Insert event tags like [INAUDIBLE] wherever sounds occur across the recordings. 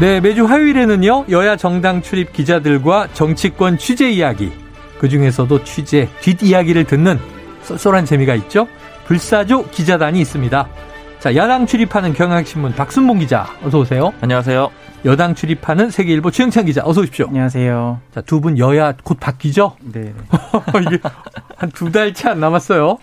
네, 매주 화요일에는요, 여야 정당 출입 기자들과 정치권 취재 이야기, 그 중에서도 취재, 뒷이야기를 듣는 쏠쏠한 재미가 있죠? 불사조 기자단이 있습니다. 자, 야당 출입하는 경향신문 박순봉 기자, 어서오세요. 안녕하세요. 여당 출입하는 세계일보 최영찬 기자, 어서 오십시오. 안녕하세요. 자, 두 분 여야 곧 바뀌죠? 네. [LAUGHS] 이게 한 두 달 채 안 남았어요.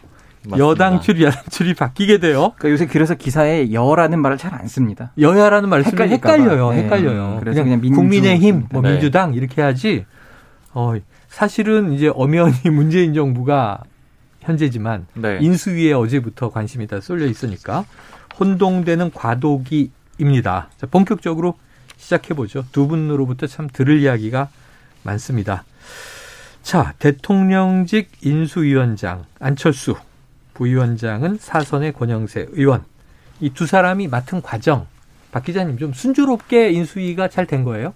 맞습니다. 여당 출입, 야당 출입 바뀌게 돼요. 그러니까 요새 그래서 기사에 여라는 말을 잘 안 씁니다. 여야라는 말 쓰면 헷갈릴까 봐. 헷갈려요. 네. 헷갈려요. 그래서 그냥, 그냥. 국민의힘, 뭐 네. 민주당 이렇게 하지. 어, 사실은 이제 엄연히 [LAUGHS] 문재인 정부가 현재지만 네. 인수위에 어제부터 관심이 다 쏠려 있으니까 혼동되는 과도기입니다. 자, 본격적으로 시작해 보죠. 두 분으로부터 참 들을 이야기가 많습니다. 자, 대통령직 인수위원장 안철수 부위원장은 사선의 권영세 의원 이 두 사람이 맡은 과정 박 기자님 좀 순조롭게 인수위가 잘 된 거예요?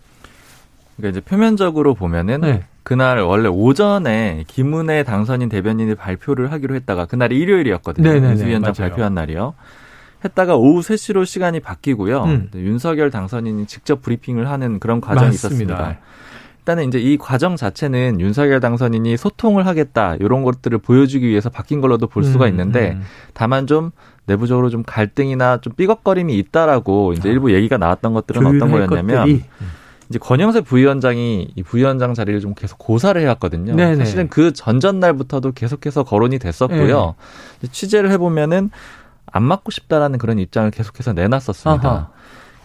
그러니까 이제 표면적으로 보면은 네. 그날 원래 오전에 김은혜 당선인 대변인이 발표를 하기로 했다가 그날이 일요일이었거든요. 네네네, 인수위원장 맞아요. 발표한 날이요. 했다가 오후 3시로 시간이 바뀌고요. 음. 네, 윤석열 당선인이 직접 브리핑을 하는 그런 과정이 맞습니다. 있었습니다. 일단은 이제 이 과정 자체는 윤석열 당선인이 소통을 하겠다 이런 것들을 보여주기 위해서 바뀐 걸로도 볼 수가 음, 있는데 음. 다만 좀 내부적으로 좀 갈등이나 좀 삐걱거림이 있다라고 이제 일부 얘기가 나왔던 것들은 어떤 거였냐면 것들이. 이제 권영세 부위원장이 이 부위원장 자리를 좀 계속 고사를 해왔거든요. 네네. 사실은 그 전전날부터도 계속해서 거론이 됐었고요. 이제 취재를 해보면은 안 맡고 싶다라는 그런 입장을 계속해서 내놨었습니다. 아하.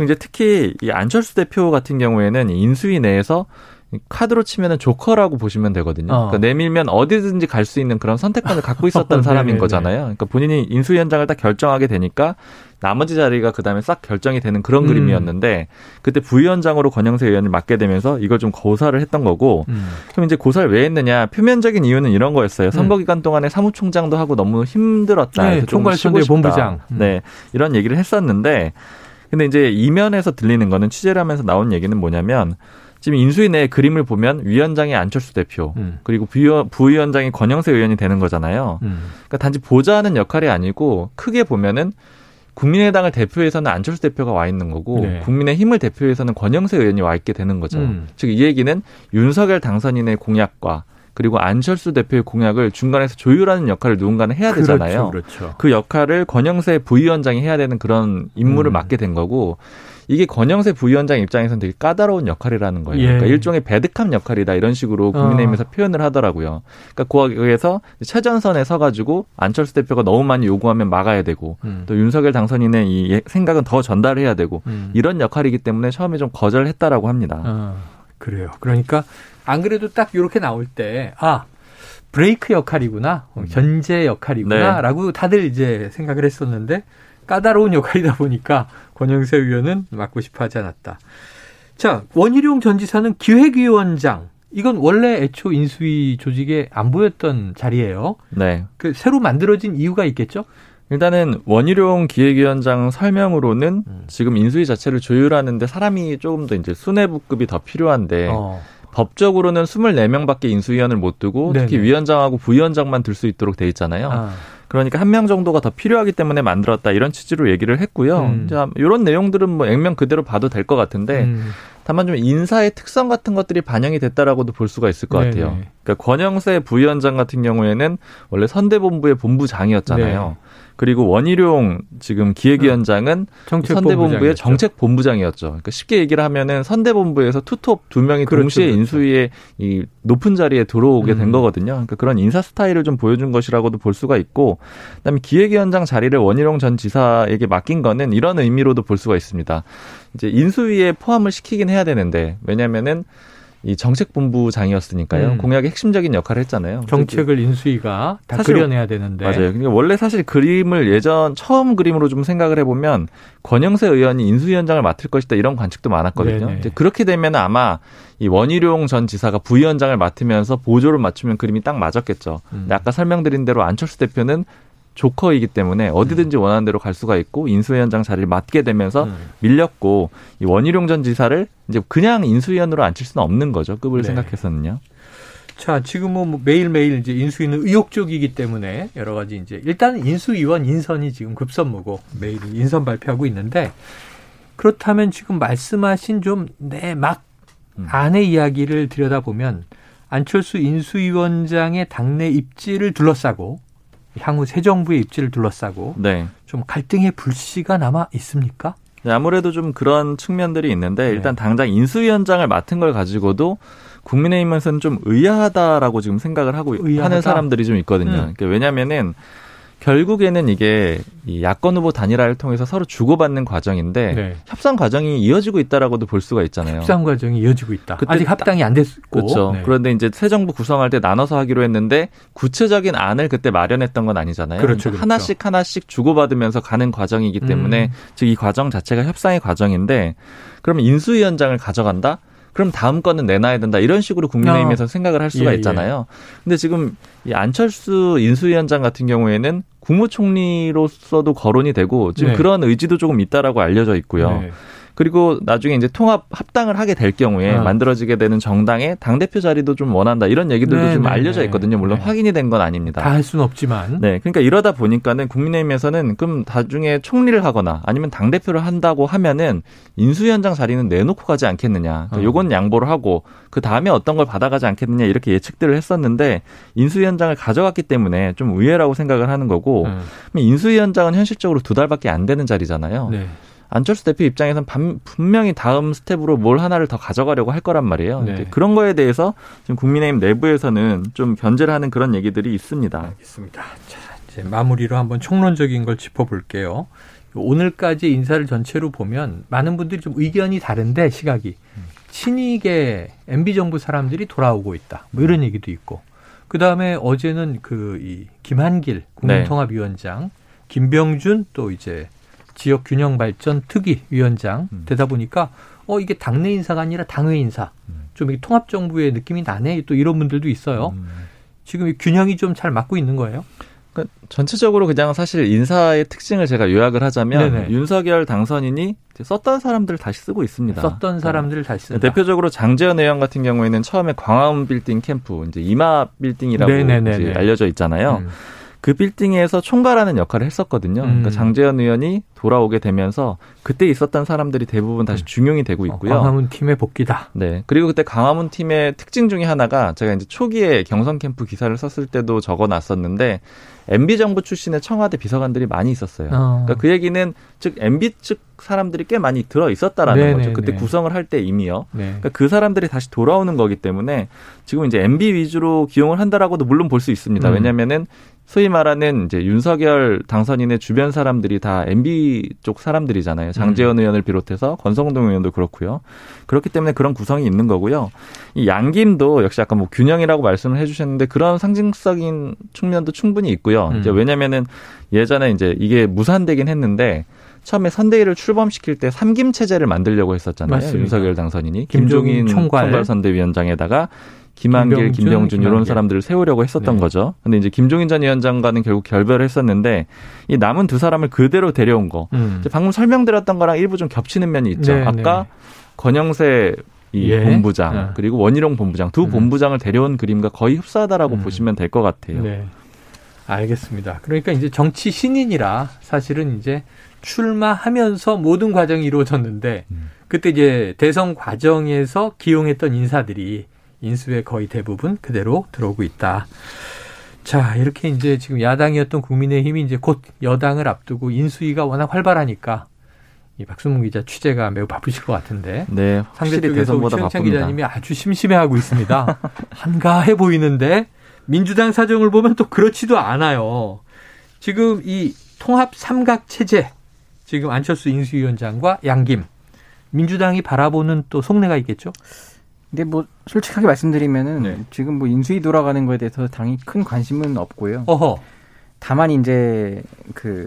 이제 특히 이 안철수 대표 같은 경우에는 이 인수위 내에서 이 카드로 치면은 조커라고 보시면 되거든요. 어. 그러니까 내밀면 어디든지 갈 수 있는 그런 선택권을 갖고 [LAUGHS] 있었던 사람인 네네네. 거잖아요. 그러니까 본인이 인수위 원장을 딱 결정하게 되니까 나머지 자리가 그 다음에 싹 결정이 되는 그런 음. 그림이었는데 그때 부위원장으로 권영세 의원을 맡게 되면서 이걸 좀 고사를 했던 거고 음. 그럼 이제 고사를 왜 했느냐 표면적인 이유는 이런 거였어요. 선거 기간 동안에 사무총장도 하고 너무 힘들었다. 네, 총괄 선대 싶다. 본부장. 음. 네 이런 얘기를 했었는데 근데 이제 이면에서 들리는 거는 취재를 하면서 나온 얘기는 뭐냐면 지금 인수위 내 그림을 보면 위원장이 안철수 대표 음. 그리고 부위원, 부위원장이 권영세 의원이 되는 거잖아요. 음. 그러니까 단지 보좌하는 역할이 아니고 크게 보면은 국민의당을 대표해서는 안철수 대표가 와 있는 거고 네. 국민의힘을 대표해서는 권영세 의원이 와 있게 되는 거죠. 음. 즉이 얘기는 윤석열 당선인의 공약과 그리고 안철수 대표의 공약을 중간에서 조율하는 역할을 누군가는 해야 되잖아요. 그렇죠. 그렇죠. 그 역할을 권영세 부위원장이 해야 되는 그런 임무를 음. 맡게 된 거고 이게 권영세 부위원장 입장에서는 되게 까다로운 역할이라는 거예요. 예. 그러니까 일종의 배드캅 역할이다 이런 식으로 국민의힘에서 어. 표현을 하더라고요. 그러니까 거기에서 최전선에 서가지고 안철수 대표가 너무 많이 요구하면 막아야 되고 음. 또 윤석열 당선인의 이 예- 생각은 더 전달해야 되고 음. 이런 역할이기 때문에 처음에 좀 거절했다라고 합니다. 아, 그래요. 그러니까 안 그래도 딱 이렇게 나올 때 아. 브레이크 역할이구나, 어, 견제 역할이구나라고 다들 이제 생각을 했었는데 까다로운 [LAUGHS] 역할이다 보니까 권영세 의원은 맡고 싶어 하지 않았다. 자 원희룡 전 지사는 기획위원장 이건 원래 애초 인수위 조직에 안 보였던 자리예요. 네. 그 새로 만들어진 이유가 있겠죠? 일단은 원희룡 기획위원장 설명으로는 음. 지금 인수위 자체를 조율하는데 사람이 조금 더 이제 수뇌부급이 더 필요한데 어. 법적으로는 24명밖에 인수위원을 못 두고 특히 네네. 위원장하고 부위원장만 들 수 있도록 돼 있잖아요. 아, 그러니까 한 명 정도가 더 필요하기 때문에 만들었다 이런 취지로 얘기를 했고요. 음. 자, 이런 내용들은 뭐 액면 그대로 봐도 될 것 같은데 음. 다만 좀 인사의 특성 같은 것들이 반영이 됐다라고도 볼 수가 있을 것 네네. 같아요. 그러니까 권영세 부위원장 같은 경우에는 원래 선대본부의 본부장이었잖아요. 네. 그리고 원희룡 지금 기획위원장은 선대본부의 정책본부장이었죠. 그러니까 쉽게 얘기를 하면은 선대본부에서 투톱 두 명이 그렇죠, 동시에 그렇죠. 인수위에 이 높은 자리에 들어오게 된 음. 거거든요. 그러니까 그런 인사 스타일을 좀 보여준 것이라고도 볼 수가 있고, 그다음에 기획위원장 자리를 원희룡 전 지사에게 맡긴 거는 이런 의미로도 볼 수가 있습니다. 이제 인수위에 포함을 시키긴 해야 되는데 왜냐면은 이 정책본부장이었으니까요. 음. 공약의 핵심적인 역할을 했잖아요. 정책을 인수위가 다 사실- 그려내야 되는데. 맞아요. 그러니까 원래 사실 그림을 예전 처음 그림으로 좀 생각을 해보면 권영세 의원이 인수위원장을 맡을 것이다 이런 관측도 많았거든요. 네네. 이제 그렇게 되면 아마 이 원희룡 전 지사가 부위원장을 맡으면서 보조를 맞추면 그림이 딱 맞았겠죠. 음. 근데 아까 설명드린 대로 안철수 대표는 조커이기 때문에 어디든지 원하는 대로 갈 수가 있고 인수위원장 자리를 맡게 되면서 음. 밀렸고 이 원희룡 전 지사를 이제 그냥 인수위원으로 앉힐 수는 없는 거죠. 급을 네. 생각해서는요. 자, 지금은 뭐 매일매일 이제 인수위는 의혹적이기 때문에 여러 가지 이제 일단 인수위원 인선이 지금 급선무고 매일 인선 발표하고 있는데 그렇다면 지금 말씀하신 좀 내막 음. 안의 이야기를 들여다보면 안철수 인수위원장의 당내 입지를 둘러싸고 향후 새 정부의 입지를 둘러싸고 네. 좀 갈등의 불씨가 남아 있습니까? 네, 아무래도 좀 그런 측면들이 있는데 네. 일단 당장 인수위원장을 맡은 걸 가지고도 국민의힘에서는 좀 의아하다라고 지금 생각을 하고 의아하다? 하는 사람들이 좀 있거든요. 음. 그러니까 왜냐면은 결국에는 이게 이 야권 후보 단일화를 통해서 서로 주고받는 과정인데 네. 협상 과정이 이어지고 있다라고도 볼 수가 있잖아요. 협상 과정이 이어지고 있다. 아직 합당이 안 됐고. 그렇죠. 네. 그런데 이제 새 정부 구성할 때 나눠서 하기로 했는데 구체적인 안을 그때 마련했던 건 아니잖아요. 그렇죠, 그렇죠. 하나씩 하나씩 주고받으면서 가는 과정이기 때문에 음. 즉이 과정 자체가 협상의 과정인데 그러면 인수위원장을 가져간다? 그럼 다음 건은 내놔야 된다. 이런 식으로 국민의힘에서 생각을 할 수가 아. 예, 예. 있잖아요. 근데 지금 이 안철수 인수위원장 같은 경우에는 국무총리로서도 거론이 되고 지금 네. 그런 의지도 조금 있다라고 알려져 있고요. 네. 그리고 나중에 이제 통합 합당을 하게 될 경우에 아. 만들어지게 되는 정당의 당 대표 자리도 좀 원한다 이런 얘기들도 네, 좀 네, 알려져 네. 있거든요. 물론 네. 확인이 된 건 아닙니다. 다 할 수는 없지만. 네, 그러니까 이러다 보니까는 국민의힘에서는 그럼 나중에 총리를 하거나 아니면 당 대표를 한다고 하면은 인수위원장 자리는 내놓고 가지 않겠느냐. 그러니까 어. 요건 양보를 하고 그 다음에 어떤 걸 받아가지 않겠느냐 이렇게 예측들을 했었는데 인수위원장을 가져갔기 때문에 좀 의외라고 생각을 하는 거고 음. 그럼 인수위원장은 현실적으로 두 달밖에 안 되는 자리잖아요. 네. 안철수 대표 입장에선 반- 분명히 다음 스텝으로 뭘 하나를 더 가져가려고 할 거란 말이에요. 네. 그런 거에 대해서 지금 국민의힘 내부에서는 좀 견제를 하는 그런 얘기들이 있습니다. 알겠습니다. 자, 이제 마무리로 한번 총론적인 걸 짚어볼게요. 오늘까지 인사를 전체로 보면 많은 분들이 좀 의견이 다른데 시각이 친이계 MB 정부 사람들이 돌아오고 있다. 뭐 이런 얘기도 있고. 그 다음에 어제는 그 이 김한길 국민통합위원장, 김병준 또 이제 지역 균형 발전 특위 위원장 음. 되다 보니까 어 이게 당내 인사가 아니라 당외 인사. 좀 이게 통합 정부의 느낌이 나네. 또 이런 분들도 있어요. 음. 지금 이 균형이 좀 잘 맞고 있는 거예요. 그러니까 전체적으로 그냥 사실 인사의 특징을 제가 요약을 하자면 네네. 윤석열 당선인이 썼던 사람들을 다시 쓰고 있습니다. 썼던 사람들을 다시 쓴다. 대표적으로 장재현 의원 같은 경우에는 처음에 광화문 빌딩 캠프 이제 이마 빌딩이라고. 이제 알려져 있잖아요. 음. 그 빌딩에서 총괄하는 역할을 했었거든요. 그러니까 음. 장재현 의원이 돌아오게 되면서 그때 있었던 사람들이 대부분 다시 중용이 되고 어, 있고요. 광화문 팀의 복귀다. 네. 그리고 그때 강화문 팀의 특징 중에 하나가 제가 이제 초기에 경선 캠프 기사를 썼을 때도 적어 놨었는데 MB 정부 출신의 청와대 비서관들이 많이 있었어요. 어. 그러니까 그 얘기는 즉 MB 측 사람들이 꽤 많이 들어 있었다라는 네네네. 거죠. 그때 구성을 할 때 이미요. 네. 그러니까 그 사람들이 다시 돌아오는 거기 때문에 지금 이제 MB 위주로 기용을 한다라고도 물론 볼 수 있습니다. 음. 왜냐면은 소위 말하는 이제 윤석열 당선인의 주변 사람들이 다 MB 쪽 사람들이잖아요. 음. 장재현 의원을 비롯해서 권성동 의원도 그렇고요. 그렇기 때문에 그런 구성이 있는 거고요. 이 양김도 역시 아까 뭐 균형이라고 말씀을 해주셨는데 그런 상징적인 측면도 충분히 있고요. 음. 이제 왜냐면은 예전에 이제 이게 무산되긴 했는데 처음에 선대위를 출범시킬 때 삼김 체제를 만들려고 했었잖아요. 맞습니다. 윤석열 당선인이 김종인 김종인 총괄. 총괄, 선대위원장에다가 김한길, 김병준, 김병준 이런 김한길. 사람들을 세우려고 했었던 네. 거죠. 근데 이제 김종인 전 위원장과는 결국 결별을 했었는데 이 남은 두 사람을 그대로 데려온 거. 음. 이제 방금 설명드렸던 거랑 일부 좀 겹치는 면이 있죠. 네, 아까 네. 권영세 이 예. 본부장 네. 그리고 원희룡 본부장 두 음. 본부장을 데려온 그림과 거의 흡사하다라고 음. 보시면 될 것 같아요. 네. 알겠습니다. 그러니까 이제 정치 신인이라 사실은 이제 출마하면서 모든 과정이 이루어졌는데 음. 그때 이제 대선 과정에서 기용했던 인사들이 인수의 거의 대부분 그대로 들어오고 있다. 자, 이렇게 이제 지금 야당이었던 국민의힘이 이제 곧 여당을 앞두고 인수위가 워낙 활발하니까 이 박수문 기자 취재가 매우 바쁘실 것 같은데 네, 상대 확실히 대선보다 바쁩니다. 기자님이 아주 심심해하고 있습니다. [LAUGHS] 한가해 보이는데 민주당 사정을 보면 또 그렇지도 않아요. 지금 이 통합 삼각 체제 지금 안철수 인수위원장과 양김 민주당이 바라보는 또 속내가 있겠죠? 근데 뭐 솔직하게 말씀드리면은 네. 지금 뭐 인수위 돌아가는 거에 대해서 당이 큰 관심은 없고요. 어허. 다만 이제 그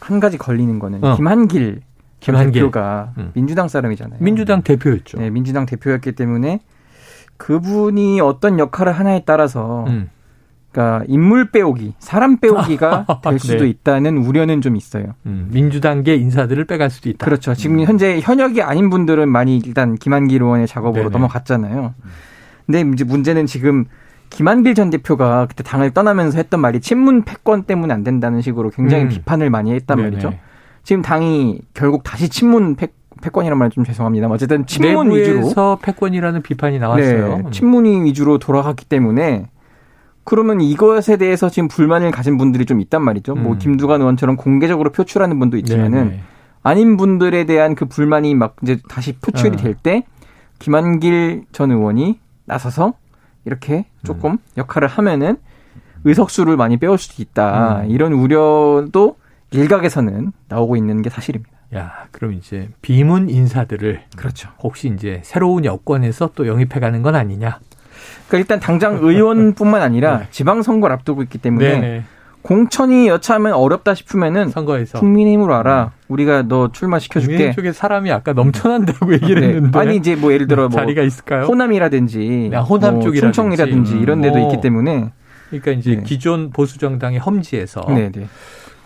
한 가지 걸리는 거는 어. 김한길 전 김한길. 대표가 음. 민주당 사람이잖아요. 민주당 대표였죠. 네, 민주당 대표였기 때문에 그분이 어떤 역할을 하나에 따라서 음. 그러니까 인물 빼오기, 사람 빼오기가 [LAUGHS] 될 수도 네. 있다는 우려는 좀 있어요. 음, 민주당계 인사들을 빼갈 수도 있다. 그렇죠. 지금 현재 현역이 아닌 분들은 많이 일단 김한길 의원의 작업으로 네네. 넘어갔잖아요. 근데 이제 문제는 지금 김한길 전 대표가 그때 당을 떠나면서 했던 말이 친문 패권 때문에 안 된다는 식으로 굉장히 음. 비판을 많이 했단 네네. 말이죠. 지금 당이 결국 다시 친문 패, 패권이란 말 좀 죄송합니다. 어쨌든 친문 위주로 패권이라는 비판이 나왔어요. 음. 네, 친문이 위주로 돌아갔기 때문에 그러면 이것에 대해서 지금 불만을 가진 분들이 좀 있단 말이죠. 뭐 음. 김두관 의원처럼 공개적으로 표출하는 분도 있지만은 네네. 아닌 분들에 대한 그 불만이 막 이제 다시 표출이 어. 될때 김한길 전 의원이 나서서 이렇게 음. 조금 역할을 하면은 의석수를 많이 빼올 수도 있다. 음. 이런 우려도 일각에서는 나오고 있는 게 사실입니다. 야, 그럼 이제 비문 인사들을 그렇죠. 혹시 이제 새로운 여권에서 또 영입해 가는 건 아니냐? 그러니까 일단 당장 의원뿐만 아니라 [LAUGHS] 네. 지방선거를 앞두고 있기 때문에 네네. 공천이 여차하면 어렵다 싶으면은 선거에서 국민의힘으로 알아. 우리가 너 출마시켜줄게. 국민의힘 쪽에 사람이 아까 넘쳐난다고 얘기를 네. 했는데 아니 이제 뭐 예를 들어 뭐 자리가 있을까요? 호남이라든지 네, 호남 뭐 쪽이라든지. 충청이라든지 이런 데도 음. 있기 때문에 그러니까 이제 네. 기존 보수 정당의 험지에서 네, 네.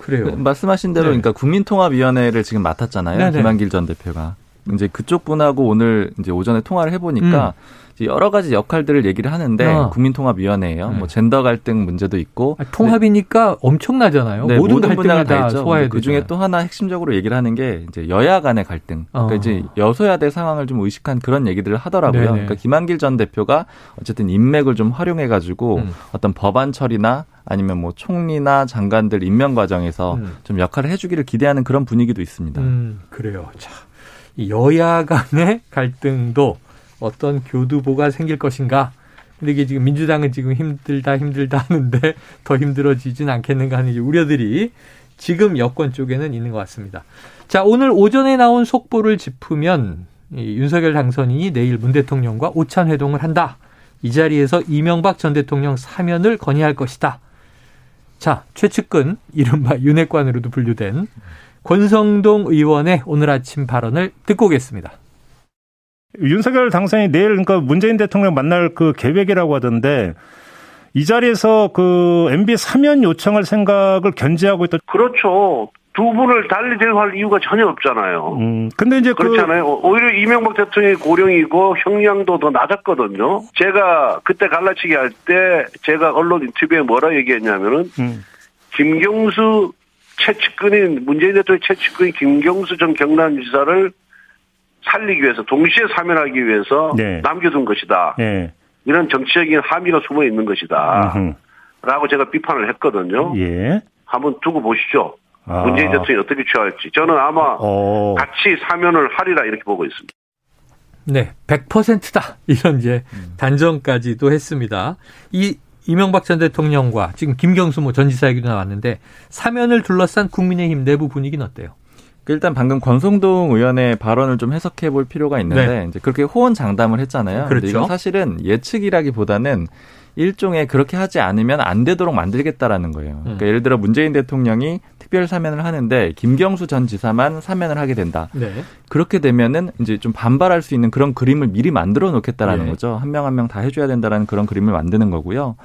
그래요. 말씀하신 대로 네. 그러니까 국민통합위원회를 지금 맡았잖아요. 네네. 김한길 전 대표가. 이제 그쪽 분하고 오늘 이제 오전에 통화를 해보니까 이제 여러 가지 역할들을 얘기를 하는데 음. 어. 국민통합위원회예요. 네. 뭐 젠더 갈등 문제도 있고 아, 통합이니까 엄청나잖아요. 네, 모든, 모든, 갈등을 분야가 다. 소화해야 그 중에. 또 하나 핵심적으로 얘기를 하는 게 이제 여야 간의 갈등. 그러니까 어. 이제 여소야대 상황을 좀 의식한 그런 얘기들을 하더라고요. 네네. 그러니까 김한길 전 대표가 어쨌든 인맥을 좀 활용해 가지고 음. 어떤 법안 처리나 아니면 뭐 총리나 장관들 임명 과정에서 음. 좀 역할을 해주기를 기대하는 그런 분위기도 있습니다. 음, 그래요. 자, 이 여야 간의 갈등도 어떤 교두보가 생길 것인가? 근데 이게 지금 민주당은 지금 힘들다 힘들다 하는데 [LAUGHS] 더 힘들어지진 않겠는가 하는 우려들이 지금 여권 쪽에는 있는 것 같습니다. 자, 오늘 오전에 나온 속보를 짚으면 이 윤석열 당선인이 내일 문 대통령과 오찬 회동을 한다. 이 자리에서 이명박 전 대통령 사면을 건의할 것이다. 자, 최측근 이른바 윤핵관으로도 분류된 권성동 의원의 오늘 아침 발언을 듣고 오겠습니다. 윤석열 당선이 내일 그러니까 문재인 대통령 만날 그 계획이라고 하던데 이 자리에서 그 MB 사면 요청할 생각을 견제하고 있다. 그렇죠. 두 분을 달리 대우할 이유가 전혀 없잖아요. 음, 근데 이제 그 그렇잖아요. 오히려 이명박 대통령이 고령이고 형량도 더 낮았거든요. 제가 그때 갈라치기 할 때 제가 언론 인터뷰에 뭐라 얘기했냐면은 음, 김경수 최측근인 문재인 대통령 최측근인 김경수 전 경남지사를 살리기 위해서 동시에 사면하기 위해서 네. 남겨둔 것이다. 예. 이런 정치적인 함의가 숨어 있는 것이다. 음흠. 라고 제가 비판을 했거든요. 예. 한번 두고 보시죠. 아. 문재인 대통령이 어떻게 취할지. 저는 아마 어. 같이 사면을 하리라 이렇게 보고 있습니다. 네, 100%다. [LAUGHS] 이런 이제 단정까지도 했습니다. 이 이명박 전 대통령과 지금 김경수 뭐전 지사 얘기도 나왔는데 사면을 둘러싼 국민의힘 내부 분위기는 어때요? 그 일단 방금 권성동 의원의 발언을 좀 해석해 볼 필요가 있는데 네. 이제 그렇게 호언장담을 했잖아요. 그렇죠. 이건 사실은 예측이라기보다는 일종의 그렇게 하지 않으면 안 되도록 만들겠다라는 거예요. 그러니까 음. 예를 들어 문재인 대통령이 특별 사면을 하는데 김경수 전 지사만 사면을 하게 된다. 네. 그렇게 되면은 이제 좀 반발할 수 있는 그런 그림을 미리 만들어 놓겠다라는 예. 거죠. 한 명 한 명 다 해줘야 된다라는 그런 그림을 만드는 거고요.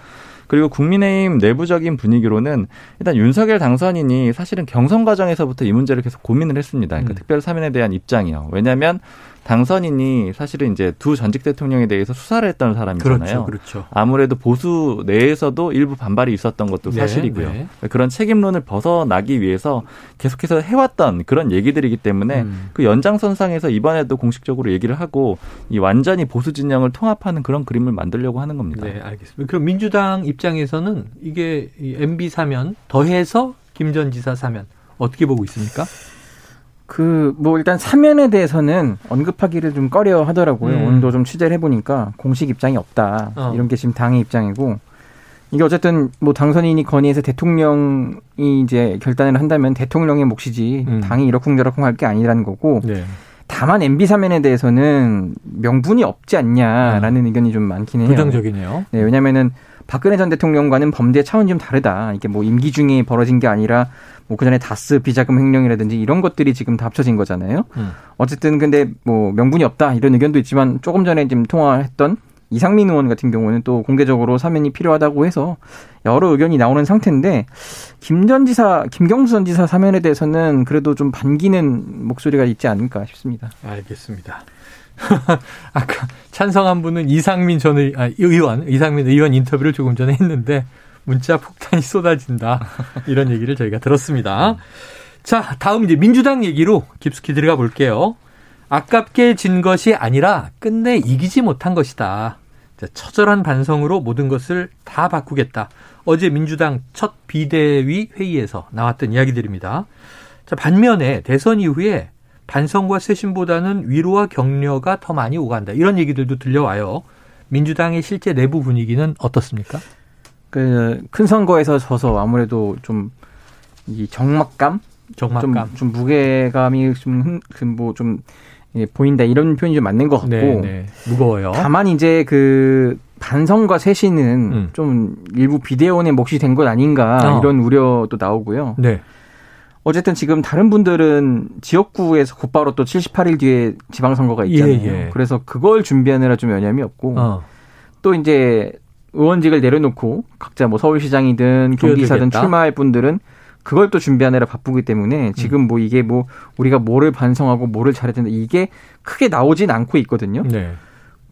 그리고 국민의힘 내부적인 분위기로는 일단 윤석열 당선인이 사실은 경선 과정에서부터 이 문제를 계속 고민을 했습니다. 그러니까 음. 특별 사면에 대한 입장이요. 왜냐하면 당선인이 사실은 이제 두 전직 대통령에 대해서 수사를 했던 사람이잖아요. 그렇죠. 그렇죠. 아무래도 보수 내에서도 일부 반발이 있었던 것도 네, 사실이고요. 네. 그런 책임론을 벗어나기 위해서 계속해서 해왔던 그런 얘기들이기 때문에 음. 그 연장선상에서 이번에도 공식적으로 얘기를 하고 이 완전히 보수 진영을 통합하는 그런 그림을 만들려고 하는 겁니다. 네, 알겠습니다. 그럼 민주당 입장에서는 이게 이 MB 사면 더해서 김 전 지사 사면 어떻게 보고 있습니까? 그 뭐 일단 사면에 대해서는 언급하기를 좀 꺼려 하더라고요. 음. 오늘도 좀 취재를 해보니까 공식 입장이 없다. 어. 이런 게 지금 당의 입장이고 이게 어쨌든 뭐 당선인이 건의해서 대통령이 이제 결단을 한다면 대통령의 몫이지 음. 당이 이러쿵저러쿵 할 게 아니라는 거고 네. 다만 MB 사면에 대해서는 명분이 없지 않냐라는 의견이 좀 많긴 해요. 부정적이네요. 네, 왜냐면은 박근혜 전 대통령과는 범죄 차원이 좀 다르다. 이게 뭐 임기 중에 벌어진 게 아니라 뭐 그 전에 다스 비자금 횡령이라든지 이런 것들이 지금 다 합쳐진 거잖아요. 음. 어쨌든 근데 뭐 명분이 없다 이런 의견도 있지만 조금 전에 지금 통화했던 이상민 의원 같은 경우는 또 공개적으로 사면이 필요하다고 해서 여러 의견이 나오는 상태인데 김 전 지사, 김경수 전 지사 사면에 대해서는 그래도 좀 반기는 목소리가 있지 않을까 싶습니다. 알겠습니다. [LAUGHS] 아까 찬성한 분은 이상민 전 의, 아, 의원, 이상민 의원 인터뷰를 조금 전에 했는데 문자 폭탄이 쏟아진다. 이런 얘기를 저희가 들었습니다. 자, 다음 이제 민주당 얘기로 깊숙이 들어가 볼게요. 아깝게 진 것이 아니라 끝내 이기지 못한 것이다. 자, 처절한 반성으로 모든 것을 다 바꾸겠다. 어제 민주당 첫 비대위 회의에서 나왔던 이야기들입니다. 자, 반면에 대선 이후에 반성과 쇄신보다는 위로와 격려가 더 많이 오간다. 이런 얘기들도 들려와요. 민주당의 실제 내부 분위기는 어떻습니까? 그 큰 선거에서 져서 아무래도 좀 이 정막감, 정막감. 좀, 좀 무게감이 좀뭐좀 예, 보인다 이런 표현이 좀 맞는 것 같고 네, 네. 무거워요. 다만 이제 그 반성과 쇄신은 음. 좀 일부 비대원의 몫이 된 것 아닌가 어. 이런 우려도 나오고요. 네. 어쨌든 지금 다른 분들은 지역구에서 곧바로 또 78일 뒤에 지방선거가 있잖아요. 예, 예. 그래서 그걸 준비하느라 좀 여념이 없고 어. 또 이제 의원직을 내려놓고 각자 뭐 서울시장이든 경기사든. 출마할 분들은 그걸 또 준비하느라 바쁘기 때문에 지금 뭐 이게 뭐 우리가 뭐를 반성하고 뭐를 잘해야 된다 이게 크게 나오진 않고 있거든요. 네.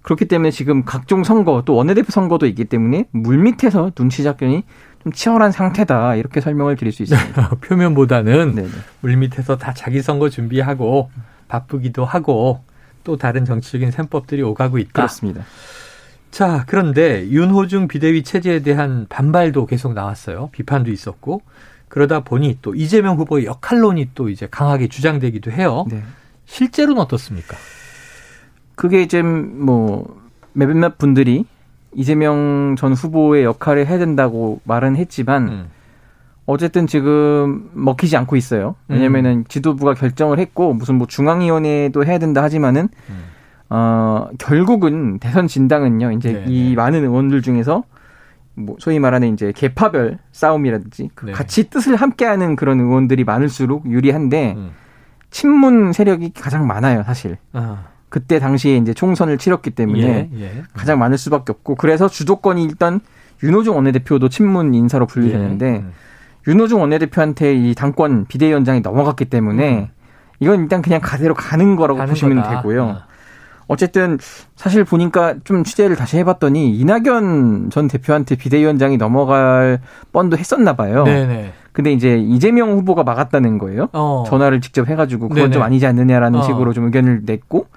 그렇기 때문에 지금 각종 선거 또 원내대표 선거도 있기 때문에 물밑에서 눈치 작전이 좀 치열한 상태다 이렇게 설명을 드릴 수 있습니다. [LAUGHS] 표면보다는 네. 물밑에서 다 자기 선거 준비하고 바쁘기도 하고 또 다른 정치적인 셈법들이 오가고 있다. 그렇습니다. 자, 그런데 윤호중 비대위 체제에 대한 반발도 계속 나왔어요. 비판도 있었고. 그러다 보니 또 이재명 후보의 역할론이 또 이제 강하게 주장되기도 해요. 네. 실제로는 어떻습니까? 그게 이제 뭐 몇몇 분들이 이재명 전 후보의 역할을 해야 된다고 말은 했지만 음. 어쨌든 지금 먹히지 않고 있어요. 왜냐면은 지도부가 결정을 했고 무슨 뭐 중앙위원회도 해야 된다 하지만은 음. 어 결국은 대선 진당은요. 이제 네, 이 네. 많은 의원들 중에서 뭐 소위 말하는 이제 계파별 싸움이라든지 그 네. 같이 뜻을 함께하는 그런 의원들이 많을수록 유리한데 음. 친문 세력이 가장 많아요, 사실. 아, 그때 당시에 이제 총선을 치렀기 때문에 예, 예. 가장 많을 수밖에 없고 그래서 주도권이 일단 윤호중 원내대표도 친문 인사로 분류되는데 예. 음. 윤호중 원내대표한테 이 당권 비대위원장이 넘어갔기 때문에 이건 일단 그냥 가대로 가는 거라고 가는 보시면 거다. 되고요. 아. 어쨌든 사실 보니까 좀 취재를 다시 해봤더니 이낙연 전 대표한테 비대위원장이 넘어갈 뻔도 했었나 봐요. 네네. 근데 이제 이재명 후보가 막았다는 거예요. 어. 전화를 직접 해가지고 그건 네네. 좀 아니지 않느냐라는 어. 식으로 좀 의견을 냈고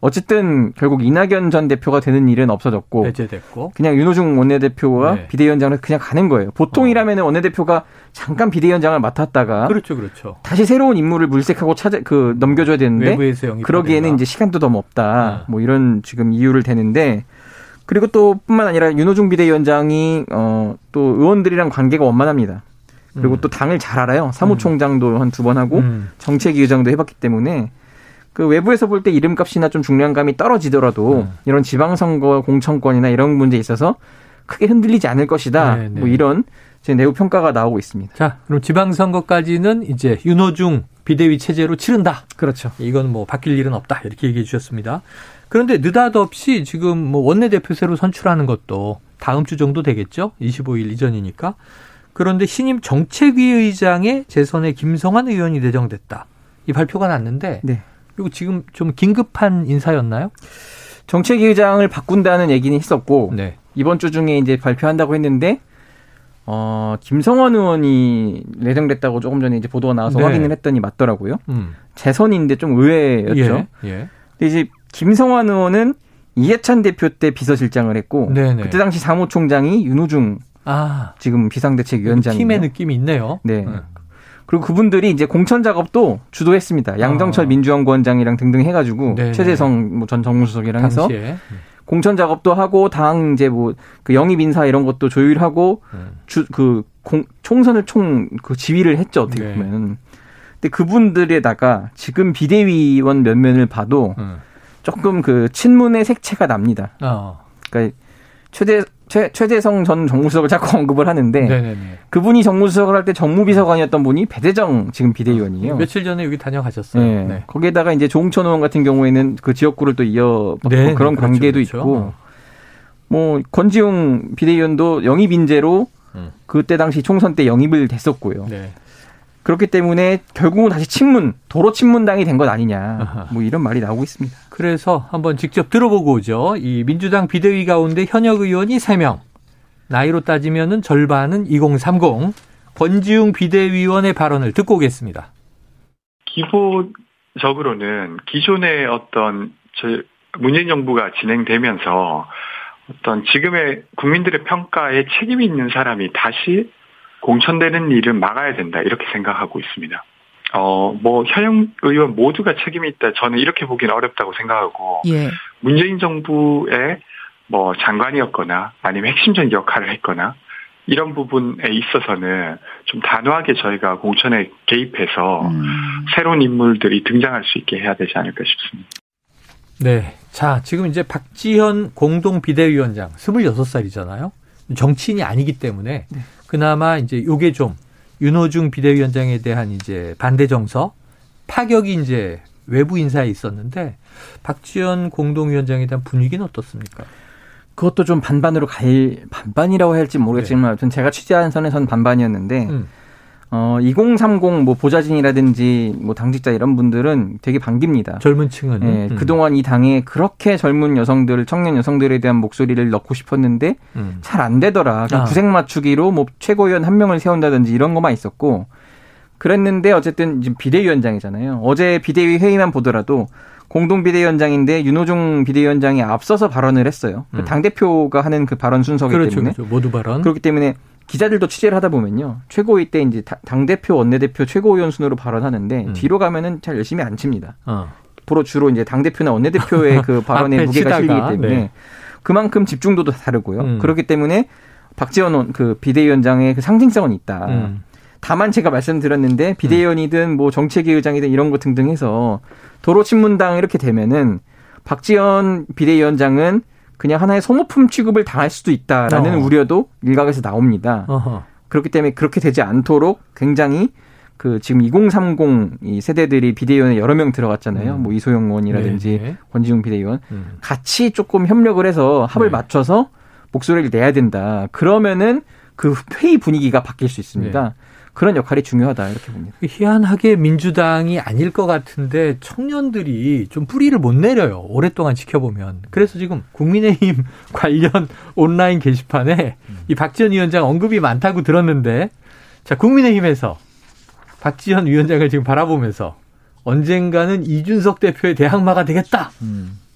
어쨌든 결국 이낙연 전 대표가 되는 일은 없어졌고 배제됐고. 그냥 윤호중 원내대표와 네. 비대위원장을 그냥 가는 거예요. 보통이라면 원내대표가 잠깐 비대위원장을 맡았다가 그렇죠, 그렇죠. 다시 새로운 인물을 물색하고 찾아 그 넘겨줘야 되는데. 그러기에는 이제 시간도 너무 없다. 아. 뭐 이런 지금 이유를 대는데 그리고 또 뿐만 아니라 윤호중 비대위원장이 어또 의원들이랑 관계가 원만합니다. 그리고 또 당을 잘 알아요. 사무총장도 한두 번 하고 음. 정책위 의장도 해봤기 때문에 그 외부에서 볼 때 이름값이나 좀 중량감이 떨어지더라도 음. 이런 지방선거 공천권이나 이런 문제에 있어서 크게 흔들리지 않을 것이다. 네, 네. 뭐 이런 제 내부 평가가 나오고 있습니다. 자, 그럼 지방선거까지는 이제 윤호중 비대위 체제로 치른다. 그렇죠. 이건 뭐 바뀔 일은 없다. 이렇게 얘기해 주셨습니다. 그런데 느닷없이 지금 뭐 원내대표 새로 선출하는 것도 다음 주 정도 되겠죠? 25일 이전이니까. 그런데 신임 정책위 의장의 재선에 김성환 의원이 내정됐다. 이 발표가 났는데 네. 이거 지금 좀 긴급한 인사였나요? 정책위 의장을 바꾼다는 얘기는 했었고 네. 이번 주 중에 이제 발표한다고 했는데 어 김성원 의원이 내정됐다고 조금 전에 이제 보도가 나와서 네. 확인을 했더니 맞더라고요. 음. 재선인데 좀 의외였죠. 예. 예. 근데 이제 김성환 의원은 이해찬 대표 때 비서실장을 했고 네네. 그때 당시 사무총장이 윤우중 아. 지금 비상대책위원장이에요. 팀의 느낌이 있네요. 네. 음. 그리고 그분들이 이제 공천 작업도 주도했습니다. 양정철 아. 민주연구원장이랑 등등 해가지고 네네. 최재성 뭐 전 정무수석이랑 해서 당시에. 공천 작업도 하고 당 이제 뭐 그 영입 인사 이런 것도 조율하고 음. 주그 총선을 총 그 지휘를 했죠 어떻게 네. 보면. 근데 그분들에다가 지금 비대위원 몇 면을 봐도 음. 조금 그 친문의 색채가 납니다. 어. 그러니까 최대 최, 최재성 전 정무수석을 자꾸 [LAUGHS] 언급을 하는데 네네네. 그분이 정무수석을 할 때 정무비서관이었던 분이 배대정 지금 비대위원이에요. 며칠 전에 여기 다녀가셨어요. 네. 네. 거기에다가 이제 조홍천 의원 같은 경우에는 그 지역구를 또 이어 네, 그런 네, 그렇죠, 관계도 그렇죠. 있고 뭐 권지웅 비대위원도 영입 인재로 음. 그때 당시 총선 때 영입을 됐었고요. 네. 그렇기 때문에 결국은 다시 친문 도로 친문당이 된 것 아니냐. 뭐 이런 말이 나오고 있습니다. 그래서 한번 직접 들어보고 오죠. 이 민주당 비대위 가운데 현역 의원이 3명. 나이로 따지면은 절반은 2030. 권지웅 비대위원의 발언을 듣고 오겠습니다. 기본적으로는 기존의 어떤 저 문재인 정부가 진행되면서 어떤 지금의 국민들의 평가에 책임이 있는 사람이 다시 공천되는 일을 막아야 된다 이렇게 생각하고 있습니다. 어, 뭐 현역 의원 모두가 책임이 있다. 저는 이렇게 보기는 어렵다고 생각하고 예. 문재인 정부의 뭐 장관이었거나 아니면 핵심적인 역할을 했거나 이런 부분에 있어서는 좀 단호하게 저희가 공천에 개입해서 음. 새로운 인물들이 등장할 수 있게 해야 되지 않을까 싶습니다. 네. 자, 지금 이제 박지현 공동 비대위원장 26살이잖아요. 정치인이 아니기 때문에 그나마 이제 요게 좀 윤호중 비대위원장에 대한 이제 반대 정서 파격이 이제 외부 인사에 있었는데 박지현 공동위원장에 대한 분위기는 어떻습니까? 그것도 좀 반반으로 갈 반반이라고 할지 모르겠지만 아무튼 제가 취재한 선에선 반반이었는데 음. 어 2030 뭐 보좌진이라든지 뭐 당직자 이런 분들은 되게 반깁니다. 젊은 층은 예, 음. 그동안 이 당에 그렇게 젊은 여성들, 청년 여성들에 대한 목소리를 넣고 싶었는데 음. 잘안 되더라. 그냥 아. 구색 맞추기로 뭐 최고위원 한 명을 세운다든지 이런 것만 있었고 그랬는데 어쨌든 지금 비대위원장이잖아요. 어제 비대위 회의만 보더라도 공동 비대위원장인데 윤호중 비대위원장이 앞서서 발언을 했어요. 그 음. 당 대표가 하는 그 발언 순서기 그렇죠, 때문에 그렇죠. 모두 발언. 그렇기 때문에 기자들도 취재를 하다 보면요. 최고위 때 이제 당 대표, 원내대표, 최고위원 순으로 발언하는데 음. 뒤로 가면은 잘 열심히 안 칩니다. 어. 앞으로 주로 이제 당 대표나 원내 대표의 [LAUGHS] 그 발언에 무게가 치다가, 실리기 때문에 네. 그만큼 집중도도 다르고요. 음. 그렇기 때문에 박지원 원- 그 비대위원장의 그 상징성은 있다. 음. 다만 제가 말씀드렸는데 비대위원이든 뭐 정책위 의장이든 이런 것 등등 해서 도로 친문당 이렇게 되면은 박지원 비대위원장은 그냥 하나의 소모품 취급을 당할 수도 있다라는 어. 우려도 일각에서 나옵니다. 어허. 그렇기 때문에 그렇게 되지 않도록 굉장히 그 지금 2030 이 세대들이 비대위원에 여러 명 들어갔잖아요. 음. 뭐 이소영 의원이라든지 네, 네. 권지웅 비대위원 음. 같이 조금 협력을 해서 합을 네. 맞춰서 목소리를 내야 된다. 그러면은 그 회의 분위기가 바뀔 수 있습니다. 네. 그런 역할이 중요하다 이렇게 봅니다. 희한하게 민주당이 아닐 것 같은데 청년들이 좀 뿌리를 못 내려요. 오랫동안 지켜보면. 그래서 지금 국민의힘 [LAUGHS] 관련 온라인 게시판에 이 박지원 위원장 언급이 많다고 들었는데 자, 국민의힘에서 박지원 위원장을 지금 바라보면서 언젠가는 이준석 대표의 대항마가 되겠다.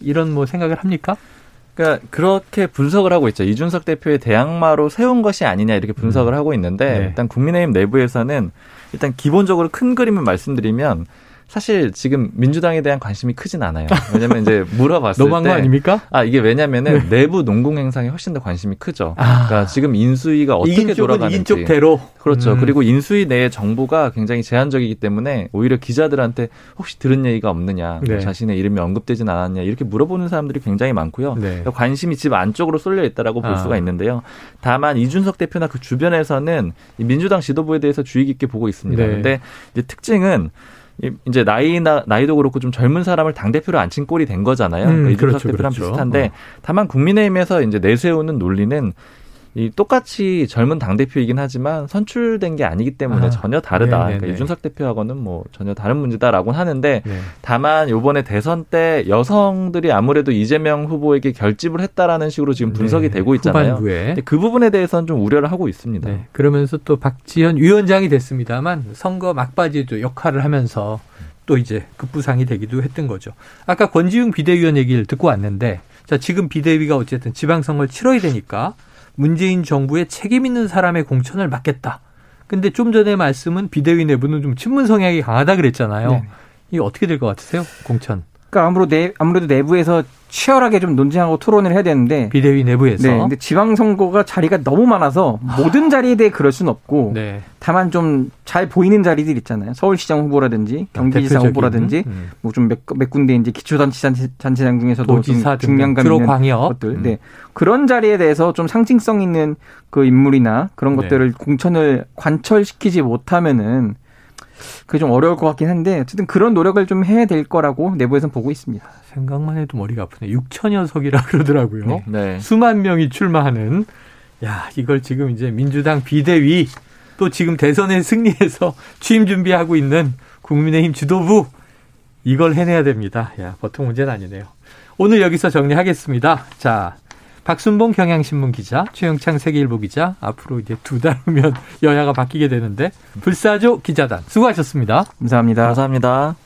이런 뭐 생각을 합니까? 그러니까 그렇게 분석을 하고 있죠. 이준석 대표의 대항마로 세운 것이 아니냐 이렇게 분석을 하고 있는데 네. 일단 국민의힘 내부에서는 일단 기본적으로 큰 그림을 말씀드리면 사실 지금 민주당에 대한 관심이 크진 않아요. 왜냐면 이제 [LAUGHS] 물어봤을 너무한 때거 아닙니까? 아 이게 왜냐면은 내부 농공 행상에 훨씬 더 관심이 크죠. 아. 그러니까 지금 인수위가 어떻게 돌아가는지 이긴 쪽대로. 그렇죠. 음. 그리고 인수위 내의 정보가 굉장히 제한적이기 때문에 오히려 기자들한테 혹시 들은 얘기가 없느냐, 뭐 네. 자신의 이름이 언급되진 않았냐 이렇게 물어보는 사람들이 굉장히 많고요. 네. 관심이 집 안쪽으로 쏠려 있다라고 볼 아. 수가 있는데요. 다만 이준석 대표나 그 주변에서는 이 민주당 지도부에 대해서 주의 깊게 보고 있습니다. 네. 근데 이제 특징은 이- 이제 나이나 나이도 그렇고 좀 젊은 사람을 당 대표로 앉힌 꼴이 된 거잖아요. 음, 그러니까 이준석 그렇죠, 대표랑 그렇죠. 비슷한데 어. 다만 국민의힘에서 이제 내세우는 논리는 이 똑같이 젊은 당 대표이긴 하지만 선출된 게 아니기 때문에 아, 전혀 다르다. 네네네. 그러니까 이준석 대표하고는 뭐 전혀 다른 문제다라고 하는데 네. 다만 요번에 대선 때 여성들이 아무래도 이재명 후보에게 결집을 했다라는 식으로 지금 분석이 네, 되고 있잖아요. 후반부에. 그 부분에 대해서는 좀 우려를 하고 있습니다. 네. 그러면서 또 박지현 위원장이 됐습니다만 선거 막바지에도 역할을 하면서 또 이제 급부상이 되기도 했던 거죠. 아까 권지웅 비대위원 얘기를 듣고 왔는데 자, 지금 비대위가 어쨌든 지방선거를 치러야 되니까 문재인 정부의 책임 있는 사람의 공천을 맡겠다. 근데 좀 전에 말씀은 비대위 내부는 좀 친문 성향이 강하다 그랬잖아요. 네. 이게 어떻게 될 것 같으세요? 공천. 그러니까 아무래도 내, 아무래도 내부에서 치열하게 좀 논쟁하고 토론을 해야 되는데 비대위 내부에서. 네, 근데 지방 선거가 자리가 너무 많아서 모든 자리에 대해 그럴 수는 없고 네. 다만 좀 잘 보이는 자리들 있잖아요. 서울시장 후보라든지 경기지사 대표적인, 후보라든지 음. 뭐좀 몇 몇 군데 이제 기초단체장 중에서도 중량감 있는 광역. 것들. 음. 네. 그런 자리에 대해서 좀 상징성 있는 그 인물이나 그런 네. 것들을 공천을 관철시키지 못하면은 그게 좀 어려울 것 같긴 한데 어쨌든 그런 노력을 좀 해야 될 거라고 내부에서는 보고 있습니다. 생각만 해도 머리가 아프네. 6천여 석이라 그러더라고요. 네. 수만 명이 출마하는 야 이걸 지금 이제 민주당 비대위 또 지금 대선에 승리해서 취임 준비하고 있는 국민의힘 지도부 이걸 해내야 됩니다. 야 보통 문제는 아니네요. 오늘 여기서 정리하겠습니다. 자 박순봉 경향신문 기자, 최영창 세계일보 기자 앞으로 이제 두 달 후면 [LAUGHS] 여야가 바뀌게 되는데 불사조 기자단 수고하셨습니다. 감사합니다. 감사합니다.